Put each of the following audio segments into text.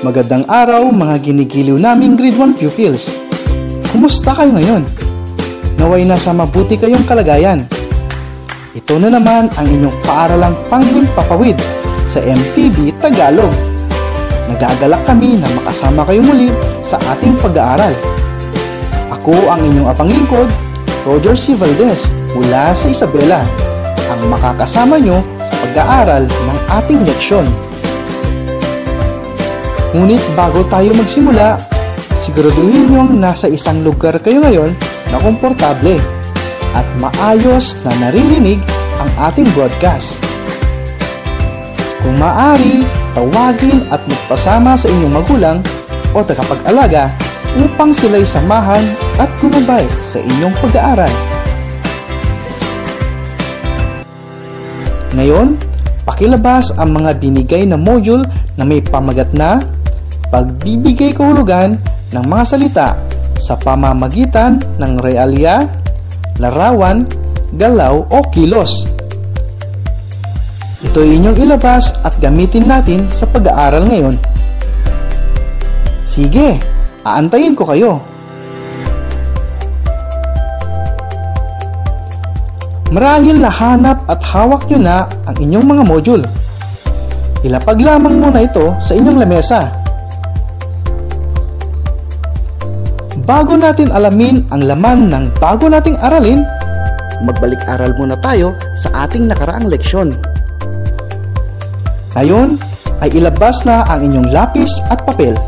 Magandang araw mga ginigiliw naming grade 1 pupils. Kumusta kayo ngayon? Naway nasa mabuti kayong kalagayan. Ito na naman ang inyong paaralang panghimpapawid sa MTV Tagalog. Nagagalak kami na makasama kayo muli sa ating pag-aaral. Ako ang inyong apang lingkod, Roger C. Valdez mula sa Isabela, ang makakasama nyo sa pag-aaral ng ating leksyon. Ngunit bago tayo magsimula, siguraduhin niyong nasa isang lugar kayo ngayon na komportable at maayos na naririnig ang ating broadcast. Kung maaari, tawagin at magpasama sa inyong magulang o tagapag-alaga upang sila'y samahan at gumabay sa inyong pag-aaral. Ngayon, pakilabas ang mga binigay na module na may pamagat na pagbibigay kahulugan ng mga salita sa pamamagitan ng realya, larawan, galaw o kilos. Ito inyong ilabas at gamitin natin sa pag-aaral ngayon. Sige, aantayin ko kayo. Marahil nahanap at hawak nyo na ang inyong mga module. Ilapag lamang muna ito sa inyong lamesa. Bago natin alamin ang laman ng bago nating aralin, magbalik-aral muna tayo sa ating nakaraang leksyon. Ngayon ay ilabas na ang inyong lapis at papel.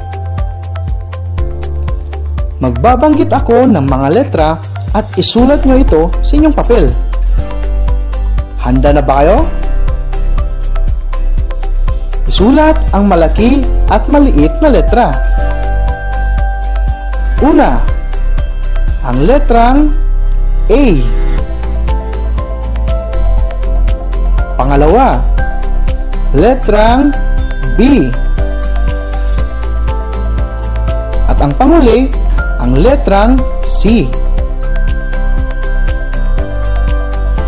Magbabanggit ako ng mga letra at isulat nyo ito sa inyong papel. Handa na ba kayo? Isulat ang malaki at maliit na letra. Una, ang letrang A. Pangalawa, letrang B. At ang panghuli, ang letrang C.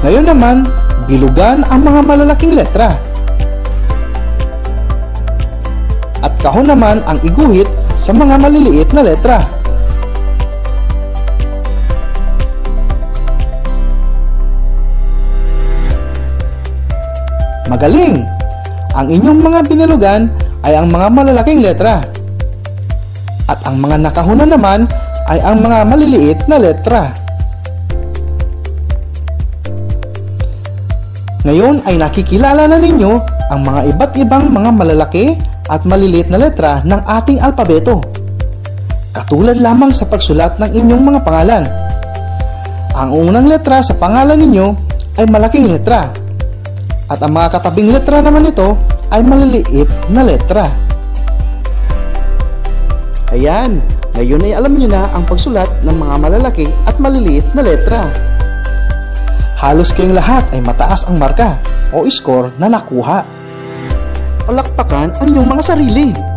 Ngayon naman, bilugan ang mga malalaking letra. At kahon naman ang iguhit sa mga maliliit na letra. Magaling! Ang inyong mga binilugan ay ang mga malalaking letra. At ang mga nakahunan naman ay ang mga maliliit na letra. Ngayon ay nakikilala na ninyo ang mga iba't ibang mga malalaki at maliliit na letra ng ating alpabeto. Katulad lamang sa pagsulat ng inyong mga pangalan. Ang unang letra sa pangalan ninyo ay malaking letra at ang mga katabing letra naman nito ay maliliit na letra. Ayan, ngayon ay alam niyo na ang pagsulat ng mga malalaki at maliliit na letra. Halos kayong lahat ay mataas ang marka o score na nakuha. Palakpakan ang inyong mga sarili.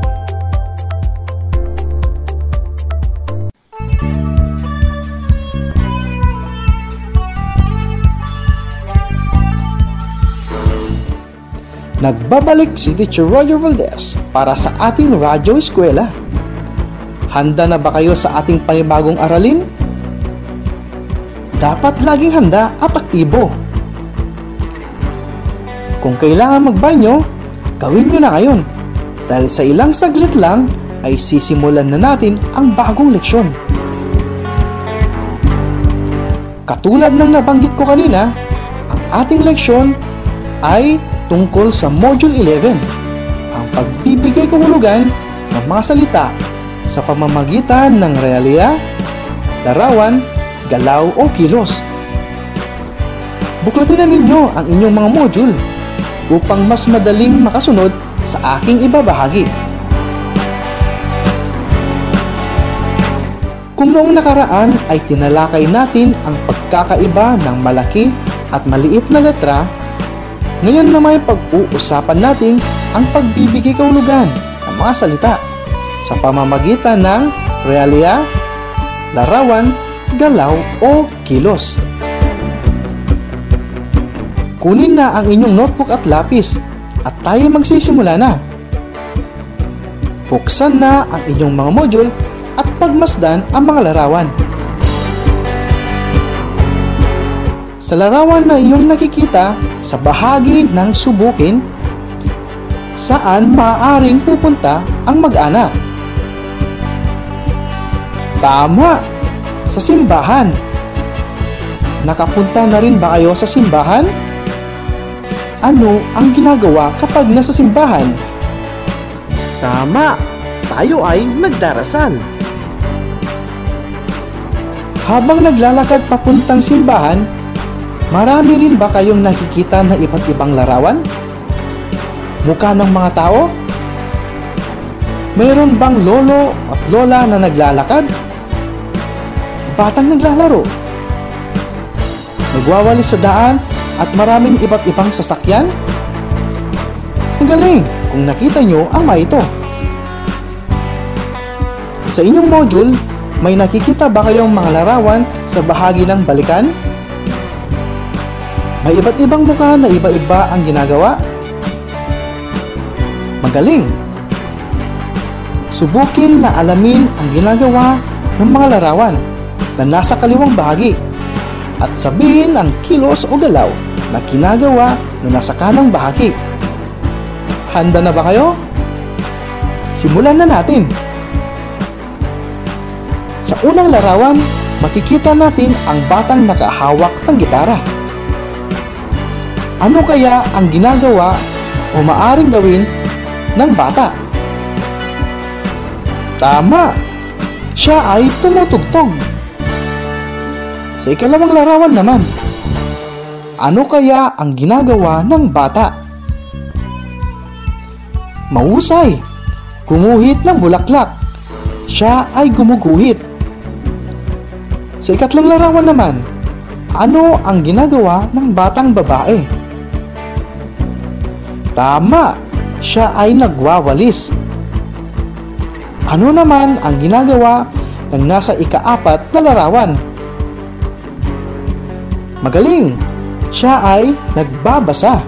Nagbabalik si Teacher Roger Valdez para sa ating radyo eskwela. Handa na ba kayo sa ating panibagong aralin? Dapat laging handa at aktibo. Kung kailangan magbanyo, gawin nyo na ngayon. Dahil sa ilang saglit lang ay sisimulan na natin ang bagong leksyon. Katulad ng nabanggit ko kanina, ang ating leksyon ay tungkol sa Module 11, ang pagbibigay kahulugan ng mga salita sa pamamagitan ng realya, larawan, galaw o kilos. Buklatin na ninyo ang inyong mga module upang mas madaling makasunod sa aking ibabahagi. Kung noong nakaraan ay tinalakay natin ang pagkakaiba ng malaki at maliit na letra, ngayon naman pag-uusapan natin ang pagbibigay kahulugan ng mga salita sa pamamagitan ng realia, larawan, galaw o kilos. Kunin na ang inyong notebook at lapis at tayo magsisimula na. Buksan na ang inyong mga module at pagmasdan ang mga larawan. Sa larawan na iyong nakikita sa bahagi ng subukin, saan maaaring pupunta ang mag-anak? Tama! Sa simbahan. Nakapunta na rin ba kayo sa simbahan? Ano ang ginagawa kapag nasa simbahan? Tama! Tayo ay nagdarasal. Habang naglalakad papuntang simbahan, marami rin ba kayong nakikita na iba't ibang larawan? Mukha ng mga tao? Mayroon bang lolo at lola na naglalakad? Batang naglalaro? Nagwawalis sa daan at maraming iba't ibang sasakyan? Magaling kung nakita nyo ang mga ito. Sa inyong module, may nakikita ba kayong mga larawan sa bahagi ng balikan? May iba't ibang mukha na iba-iba ang ginagawa? Magaling! Subukin na alamin ang ginagawa ng mga larawan na nasa kaliwang bahagi at sabihin ang kilos o galaw na ginagawa na nasa kanang bahagi. Handa na ba kayo? Simulan na natin! Sa unang larawan, makikita natin ang batang nakahawak ng gitara. Ano kaya ang ginagawa o maaring gawin ng bata? Tama! Siya ay tumutugtog. Sa ikalawang larawan naman, ano kaya ang ginagawa ng bata? Mahusay! Gumuhit ng bulaklak. Siya ay gumuguhit. Sa ikatlong larawan naman, ano ang ginagawa ng batang babae? Tama! Siya ay nagwawalis. Ano naman ang ginagawa ng nasa ikaapat na larawan? Magaling! Siya ay nagbabasa.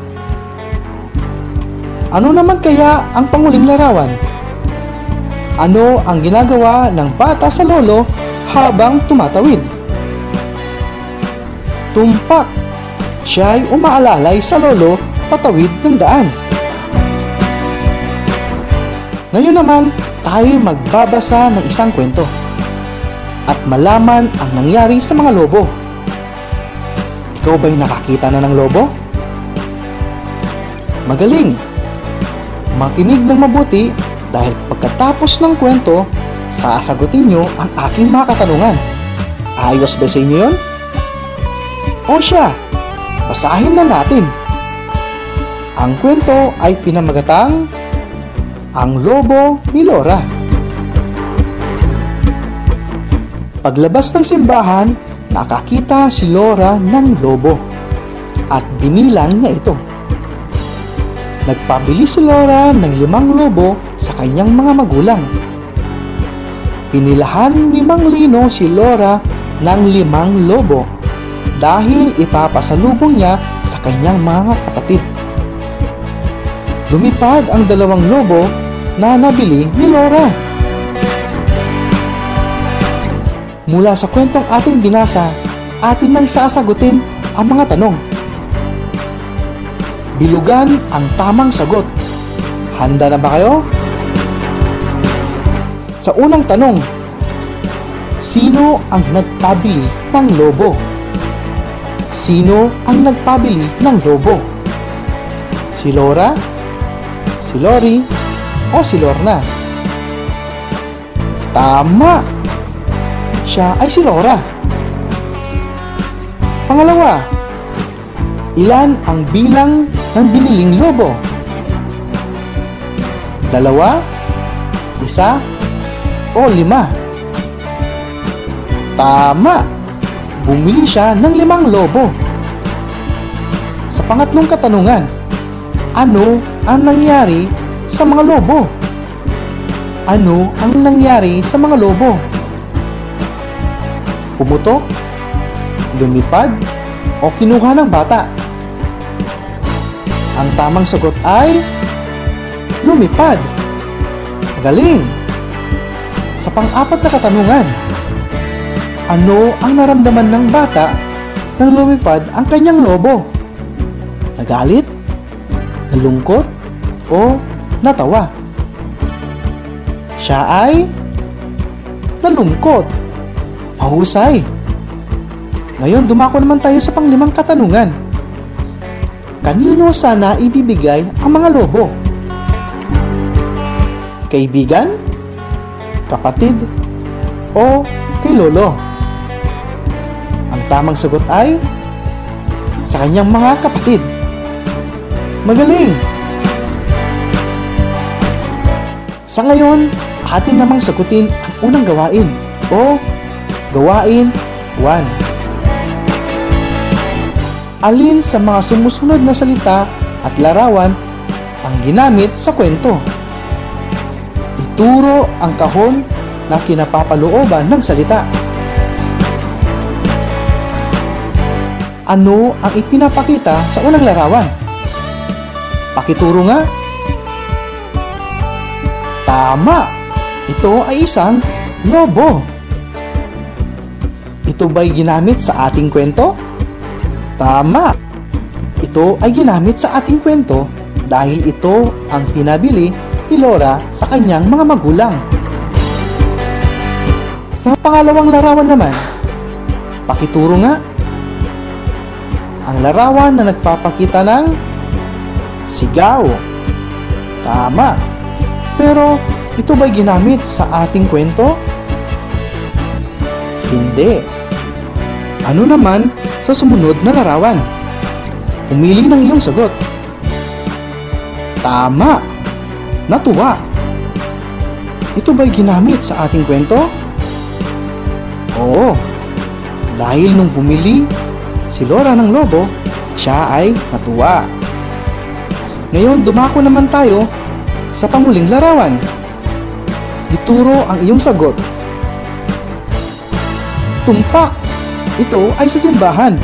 Ano naman kaya ang panguling larawan? Ano ang ginagawa ng bata sa lolo habang tumatawid? Tumpak! Siya ay umaalalay sa lolo patawid ng daan. Ngayon naman, tayo magbabasa ng isang kwento at malaman ang nangyari sa mga lobo. Ikaw ba'y nakakita na ng lobo? Magaling! Makinig ng mabuti dahil pagkatapos ng kwento, sasagutin nyo ang aking mga katanungan. Ayos ba sa inyo yun? O siya, basahin na natin. Ang kwento ay pinamagatang Ang Lobo ni Laura. Paglabas ng simbahan, nakakita si Laura ng lobo at binilang niya ito. Nagpabili si Laura ng limang lobo sa kanyang mga magulang. Pinilahan ni Mang Lino si Laura ng limang lobo dahil ipapasalubong niya sa kanyang mga kapatid. Lumipad ang dalawang lobo na nabili ni Laura. Mula sa kwentong ating binasa, atin nang sasagutin ang mga tanong. Bilugan ang tamang sagot. Handa na ba kayo? Sa unang tanong, sino ang nagpabili ng lobo? Sino ang nagpabili ng lobo? Si Laura? Si Lori? O si Lorna? Tama! Siya ay si Laura. Pangalawa, ilan ang bilang ng biniling lobo? Dalawa, isa, o lima? Tama! Bumili siya ng limang lobo. Sa pangatlong katanungan, ano ang nangyari sa mga lobo? Ano ang nangyari sa mga lobo? Pumutok? Lumipad? O kinuha ng bata? Ang tamang sagot ay lumipad. Galing! Sa pang-apat na katanungan, ano ang naramdaman ng bata nang lumipad ang kanyang lobo? Nagalit? Nalungkot? O natawa? Siya ay nalungkot. Mahusay. Ngayon, dumako naman tayo sa panglimang katanungan. Kanino sana ibibigay ang mga lobo? Kaibigan? Kapatid? O kay lolo? Ang tamang sagot ay sa kanyang mga kapatid. Magaling! Sa ngayon, atin namang sagutin ang unang gawain o gawain 1. Alin sa mga sumusunod na salita at larawan ang ginamit sa kwento? Ituro ang kahon na kinapapalooban ng salita. Ano ang ipinapakita sa unang larawan? Pakituro nga. Tama! Ito ay isang lobo. Ito ba'y ginamit sa ating kwento? Tama! Ito ay ginamit sa ating kwento dahil ito ang pinabili ni Laura sa kanyang mga magulang. Sa pangalawang larawan naman, pakituro nga. Ang larawan na nagpapakita ng sigaw. Tama. Pero ito ba'y ginamit sa ating kwento? Hindi. Ano naman sa sumunod na larawan? Umili ng iyong sagot. Tama. Natuwa. Ito ba'y ginamit sa ating kwento? Oo. Dahil nung bumili si Laura ng lobo, siya ay natuwa. Ngayon, dumako naman tayo sa panguling larawan. Ituro ang iyong sagot. Tumpak. Ito ay sa simbahan.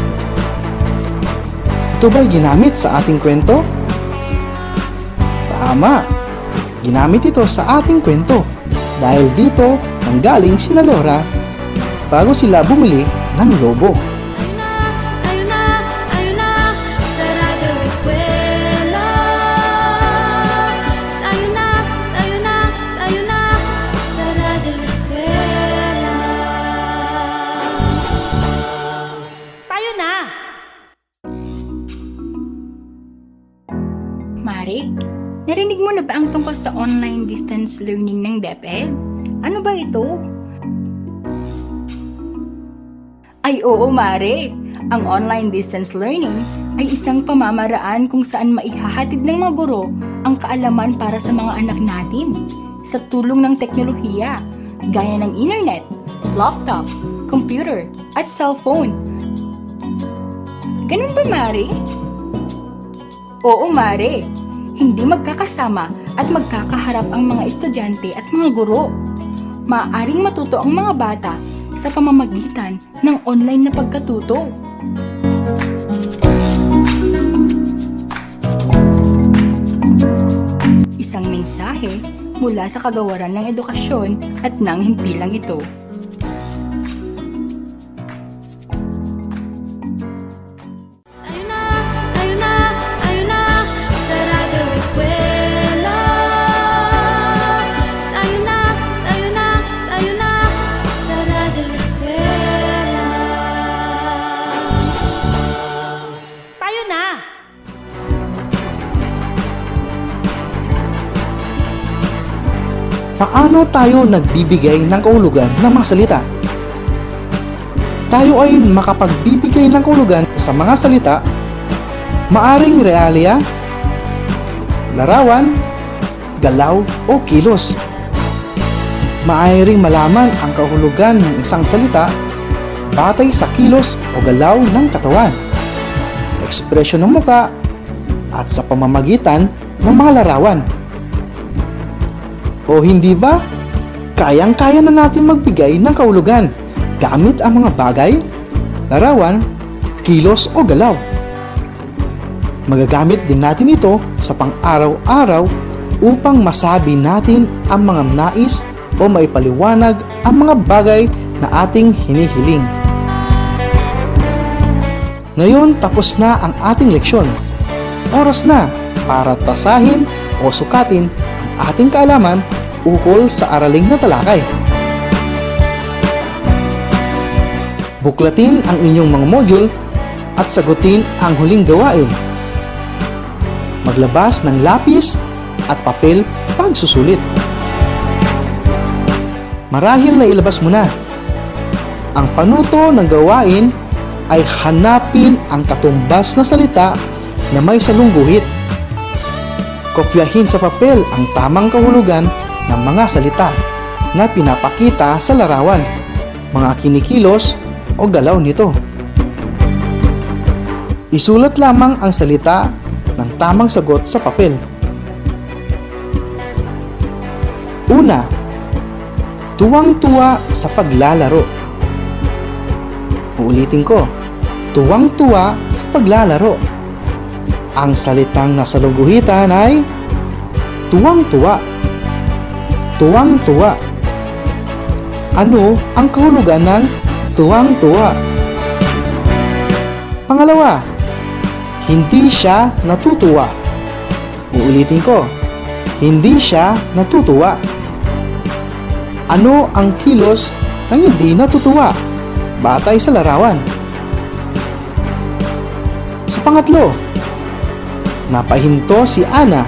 Ito ba'y ginamit sa ating kwento? Tama. Ginamit ito sa ating kwento. Dahil dito, nanggaling si Laura bago sila bumili ng lobo. Distance learning ng DepEd? Ano ba ito? Ay oo, Mare. Ang online distance learning ay isang pamamaraan kung saan maihahatid ng mga guro ang kaalaman para sa mga anak natin sa tulong ng teknolohiya gaya ng internet, laptop, computer, at cellphone. Ganun ba, Mare? Oo, Mare. Hindi magkakasama at magkakaharap ang mga estudyante at mga guro. Maaring matuto ang mga bata sa pamamagitan ng online na pagkatuto. Isang mensahe mula sa kagawaran ng edukasyon at ng himpilang ito. Paano tayo nagbibigay ng kahulugan ng mga salita? Tayo ay makapagbibigay ng kahulugan sa mga salita, maaring realia, larawan, galaw o kilos. Maaring malaman ang kahulugan ng isang salita batay sa kilos o galaw ng katawan, ekspresyon ng muka, at sa pamamagitan ng mga larawan. O hindi ba? Kayang-kaya na natin magbigay ng kahulugan gamit ang mga bagay, larawan, kilos o galaw. Magagamit din natin ito sa pang-araw-araw upang masabi natin ang mga nais o maipaliwanag ang mga bagay na ating hinihiling. Ngayon tapos na ang ating leksyon. Oras na para tasahin o sukatin ating kaalaman ukol sa araling na talakay. Buklatin ang inyong mga module at sagutin ang huling gawain. Maglabas ng lapis at papel pagsusulit. Marahil na ilabas mo na. Ang panuto ng gawain ay hanapin ang katumbas na salita na may salungguhit. Kopyahin sa papel ang tamang kahulugan ng mga salita na pinapakita sa larawan, mga kinikilos o galaw nito. Isulat lamang ang salita ng tamang sagot sa papel. Una, tuwang-tuwa sa paglalaro. Uulitin ko, tuwang-tuwa sa paglalaro. Ang salitang nasa luguhitan ay tuwang-tuwa. Tuwang-tuwa. Ano ang kahulugan ng tuwang-tuwa? Pangalawa, hindi siya natutuwa. Uulitin ko, hindi siya natutuwa. Ano ang kilos ng hindi natutuwa? Batay sa larawan. Sa pangatlo, napahinto si Ana.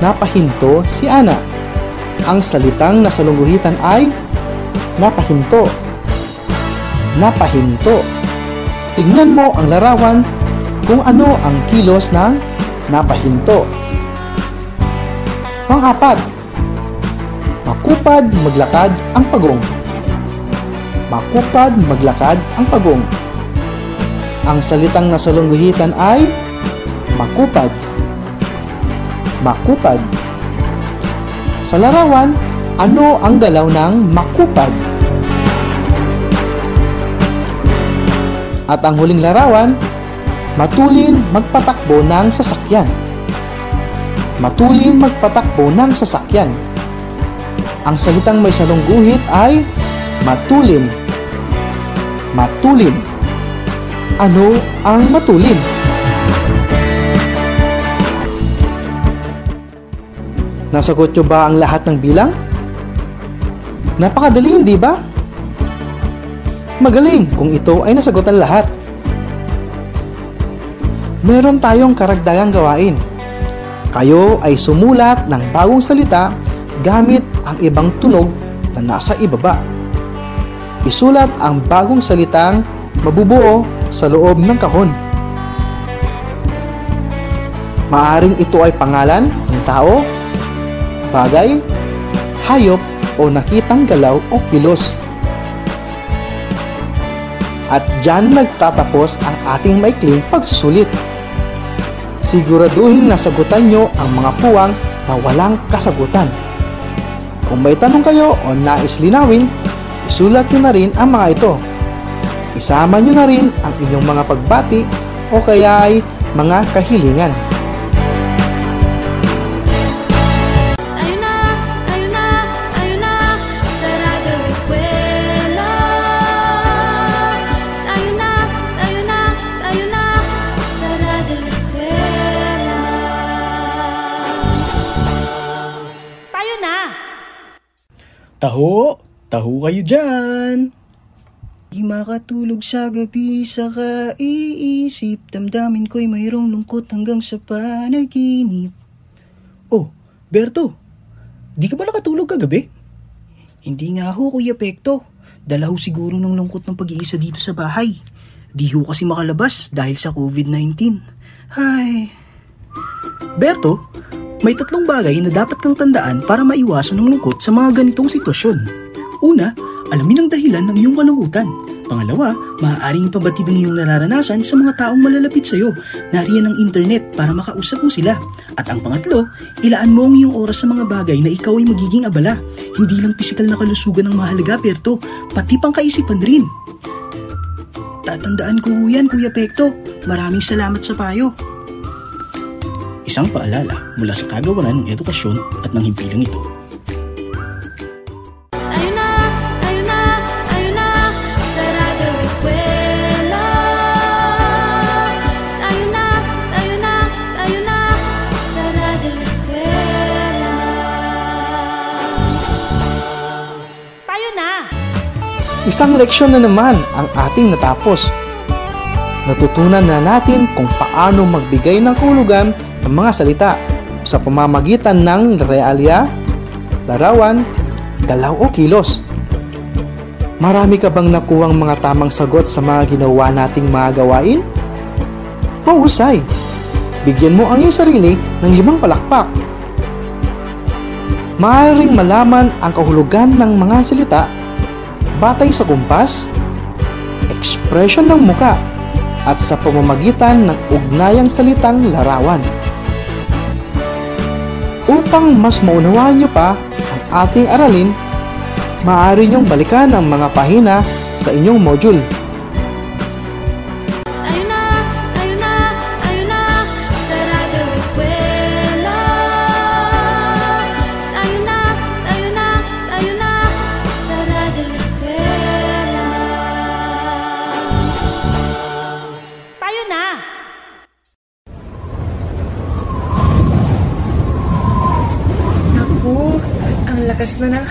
Napahinto si Ana. Ang salitang nasa lungguhitan ay napahinto. Napahinto. Tingnan mo ang larawan kung ano ang kilos ng napahinto. Pang-apat, makupad maglakad ang pagong. Makupad maglakad ang pagong. Ang salitang nasa lungguhitan ay makupad. Makupad. Sa larawan, ano ang galaw ng makupad? At ang huling larawan, matulin magpatakbo ng sasakyan. Matulin magpatakbo ng sasakyan. Ang salitang may salong guhit ay matulin. Matulin. Ano ang matulin? Nasagot nyo ba ang lahat ng bilang? Napakadali, hindi ba? Magaling kung ito ay nasagot ang lahat. Meron tayong karagdagang gawain. Kayo ay sumulat ng bagong salita gamit ang ibang tunog na nasa ibaba. Isulat ang bagong salitang mabubuo sa loob ng kahon. Maaring ito ay pangalan ng tao, bagay, hayop o nakitang galaw o kilos. At dyan nagtatapos ang ating maikling pagsusulit. Siguraduhin na sagutan nyo ang mga puwang na walang kasagutan. Kung may tanong kayo o nais linawin, isulat nyo na rin ang mga ito. Isama nyo na rin ang inyong mga pagbati o kaya ay mga kahilingan. Taho! Taho kayo dyan! Di makatulog sa gabi sa kaiisip Damdamin ko'y mayroong lungkot hanggang sa panaginip Oh, Berto! Di ka ba nakatulog kagabi? Hindi nga ho, Kuya Pekto. Dala ho siguro ng lungkot ng pag-iisa dito sa bahay. Di ho kasi makalabas dahil sa COVID-19. Hay... Berto, may tatlong bagay na dapat kang tandaan para maiwasan ng lungkot sa mga ganitong sitwasyon. Una, alamin ang dahilan ng iyong kalungkutan. Pangalawa, maaaring pabatid ang iyong nararanasan sa mga taong malalapit sa iyo. Nariyan ang internet para makausap mo sila. At ang pangatlo, ilaan mo ang iyong oras sa mga bagay na ikaw ay magiging abala. Hindi lang pisikal na kalusugan ang mahalaga, Perto, pati pang kaisipan rin. Tatandaan ko yan, Kuya Pekto. Maraming salamat sa payo. Isang paalala mula sa kagawaran ng edukasyon at ng himpilang ito. Isang leksyon na naman ang ating natapos. Natutunan na natin kung paano magbigay ng kahulugan ng mga salita sa pamamagitan ng realya, larawan, galaw o kilos. Marami ka bang nakuwang mga tamang sagot sa mga ginawa nating mga gawain? Mahusay! Bigyan mo ang iyong sarili ng limang palakpak. Maaaring malaman ang kahulugan ng mga salita batay sa kumpas, ekspresyon ng muka, at sa pamamagitan ng ugnayang salitang larawan. Upang mas maunawaan niyo pa ang ating aralin, maaari niyong balikan ang mga pahina sa inyong module.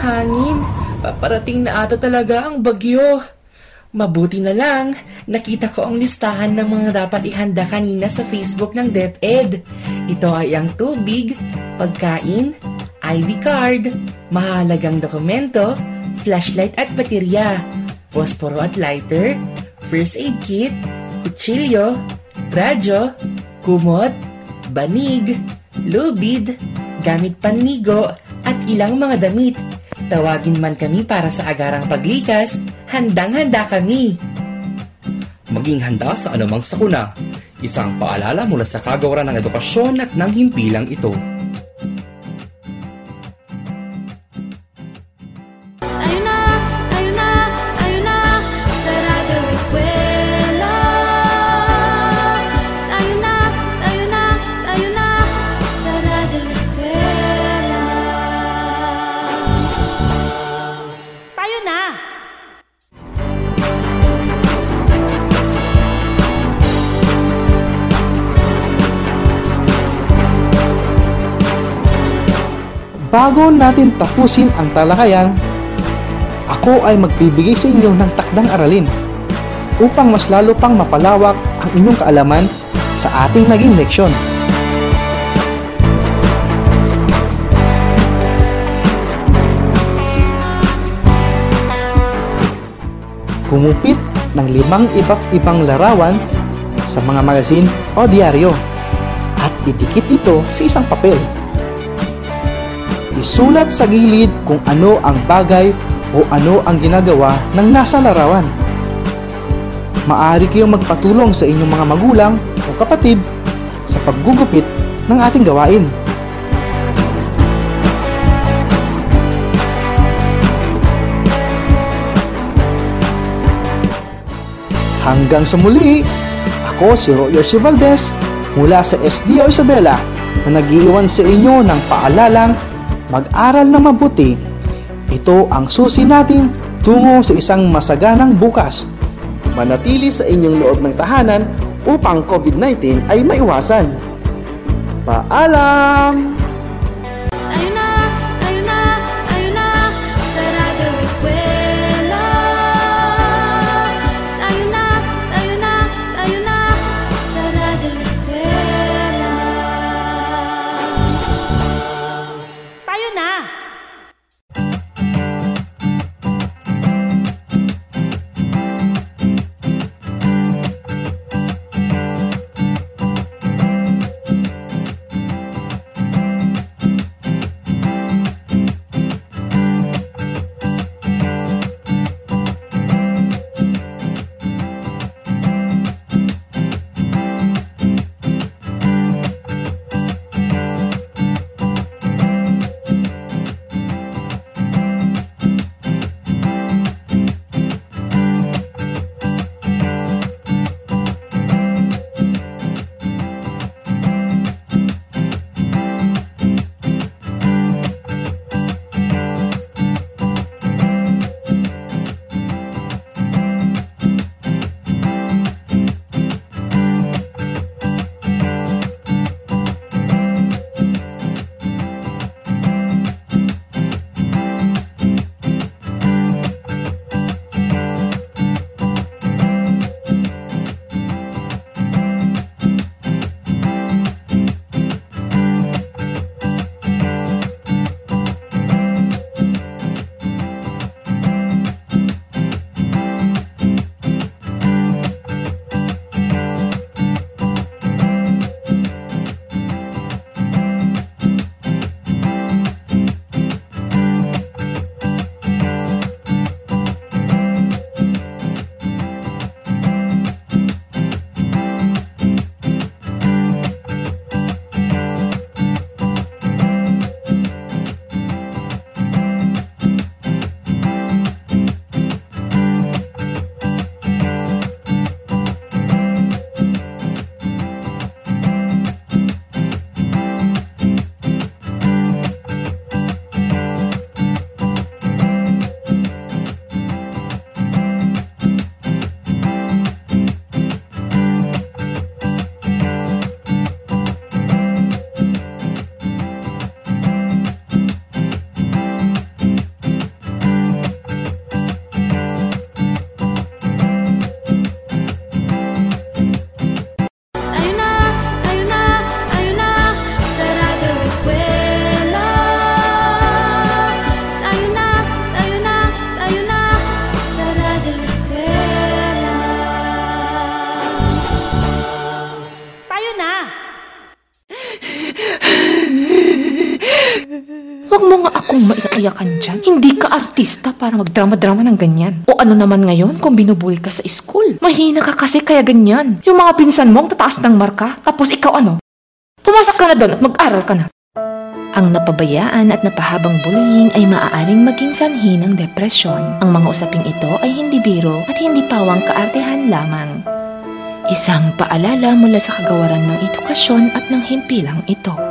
Hangin. Paparating na ata talaga ang bagyo. Mabuti na lang, nakita ko ang listahan ng mga dapat ihanda kanina sa Facebook ng DepEd. Ito ay ang tubig, pagkain, ID card, mahalagang dokumento, flashlight at baterya, posporo at lighter, first aid kit, kutsilyo, radyo, kumot, banig, lubid, gamit panligo, at ilang mga damit. Tawagin man kami para sa agarang paglikas, handang-handa kami. maging handa sa anumang sakuna. Isang paalala mula sa kagawaran ng edukasyon at ng himpilang ito. Bago natin tapusin ang talakayan, ako ay magbibigay sa inyo ng takdang aralin upang mas lalo pang mapalawak ang inyong kaalaman sa ating naging leksyon. Kumupit ng limang iba't ibang larawan sa mga magazine o diaryo at idikit ito sa isang papel. Isulat sa gilid kung ano ang bagay o ano ang ginagawa ng nasa larawan. Maaari kayong magpatulong sa inyong mga magulang o kapatid sa paggugupit ng ating gawain. Hanggang sa muli, ako si Royer C. Valdez mula sa SDO Isabela na nag-iiwan sa inyo ng paalalang mag-aral na mabuti. Ito ang susi natin tungo sa isang masaganang bukas. Manatili sa inyong loob ng tahanan upang COVID-19 ay maiwasan. Paalam! Artista para magdrama-drama ng ganyan. O ano naman ngayon kung binubuli ka sa school? Mahina ka kasi kaya ganyan. Yung mga pinsan mo ang tataas ng marka, tapos ikaw ano? Pumasok ka na doon at mag-aral ka na. Ang napabayaan at napahabang bullying ay maaaring maging sanhi ng depresyon. Ang mga usaping ito ay hindi biro at hindi pawang kaartehan lamang. Isang paalala mula sa kagawaran ng edukasyon at ng himpilang ito.